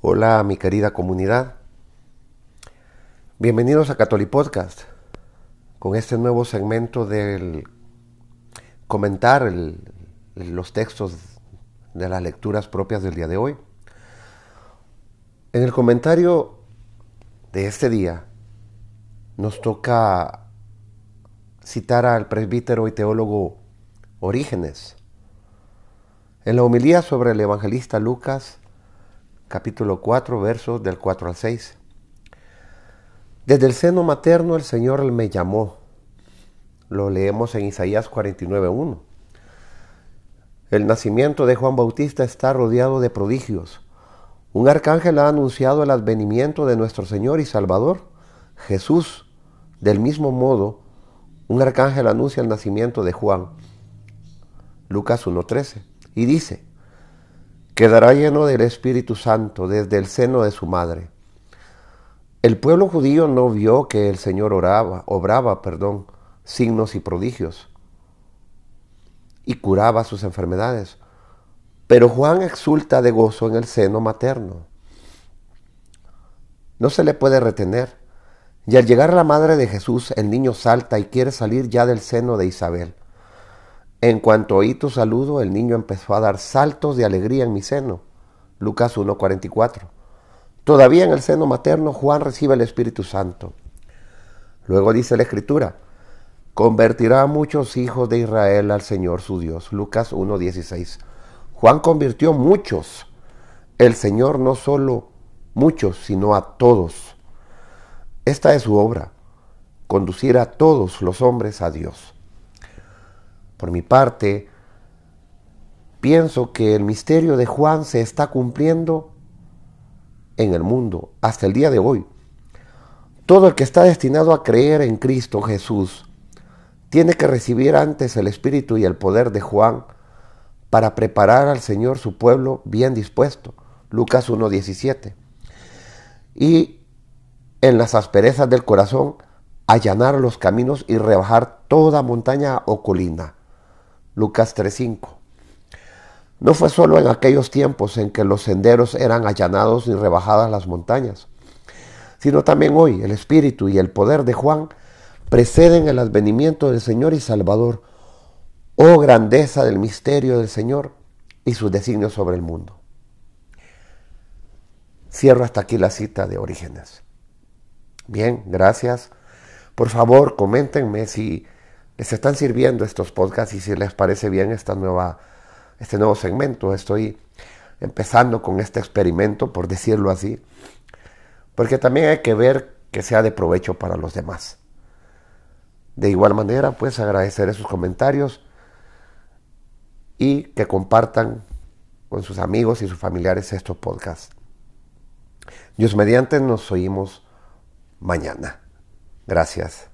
Hola mi querida comunidad. Bienvenidos a Catholic Podcast con este nuevo segmento del comentar los textos de las lecturas propias del día de hoy. En el comentario de este día nos toca citar al presbítero y teólogo Orígenes. En la homilía sobre el evangelista Lucas capítulo 4, versos del 4 al 6. Desde el seno materno el Señor me llamó. Lo leemos en Isaías 49, 1. El nacimiento de Juan Bautista está rodeado de prodigios. Un arcángel ha anunciado el advenimiento de nuestro Señor y Salvador, Jesús. Del mismo modo, un arcángel anuncia el nacimiento de Juan. Lucas 1.13. Y dice, quedará lleno del Espíritu Santo desde el seno de su madre. El pueblo judío no vio que el Señor oraba, obraba, perdón, signos y prodigios y curaba sus enfermedades. Pero Juan exulta de gozo en el seno materno. No se le puede retener. Y al llegar la madre de Jesús, el niño salta y quiere salir ya del seno de Isabel. En cuanto oí tu saludo, el niño empezó a dar saltos de alegría en mi seno. Lucas 1.44. Todavía en el seno materno Juan recibe el Espíritu Santo. Luego dice la Escritura, convertirá a muchos hijos de Israel al Señor su Dios. Lucas 1.16. Juan convirtió muchos. El Señor no solo muchos, sino a todos. Esta es su obra, conducir a todos los hombres a Dios. Por mi parte, pienso que el misterio de Juan se está cumpliendo en el mundo hasta el día de hoy. Todo el que está destinado a creer en Cristo Jesús tiene que recibir antes el espíritu y el poder de Juan para preparar al Señor su pueblo bien dispuesto. Lucas 1.17. Y en las asperezas del corazón allanar los caminos y rebajar toda montaña o colina. Lucas 3:5. No fue solo en aquellos tiempos en que los senderos eran allanados y rebajadas las montañas, sino también hoy el espíritu y el poder de Juan preceden el advenimiento del Señor y Salvador. Oh grandeza del misterio del Señor y sus designios sobre el mundo. Cierro hasta aquí la cita de Orígenes. Bien, gracias. Por favor, coméntenme si les están sirviendo estos podcasts y si les parece bien esta nueva, este nuevo segmento. Estoy empezando con este experimento, por decirlo así, porque también hay que ver que sea de provecho para los demás. De igual manera, pues agradecer esos comentarios y que compartan con sus amigos y sus familiares estos podcasts. Dios mediante nos oímos mañana. Gracias.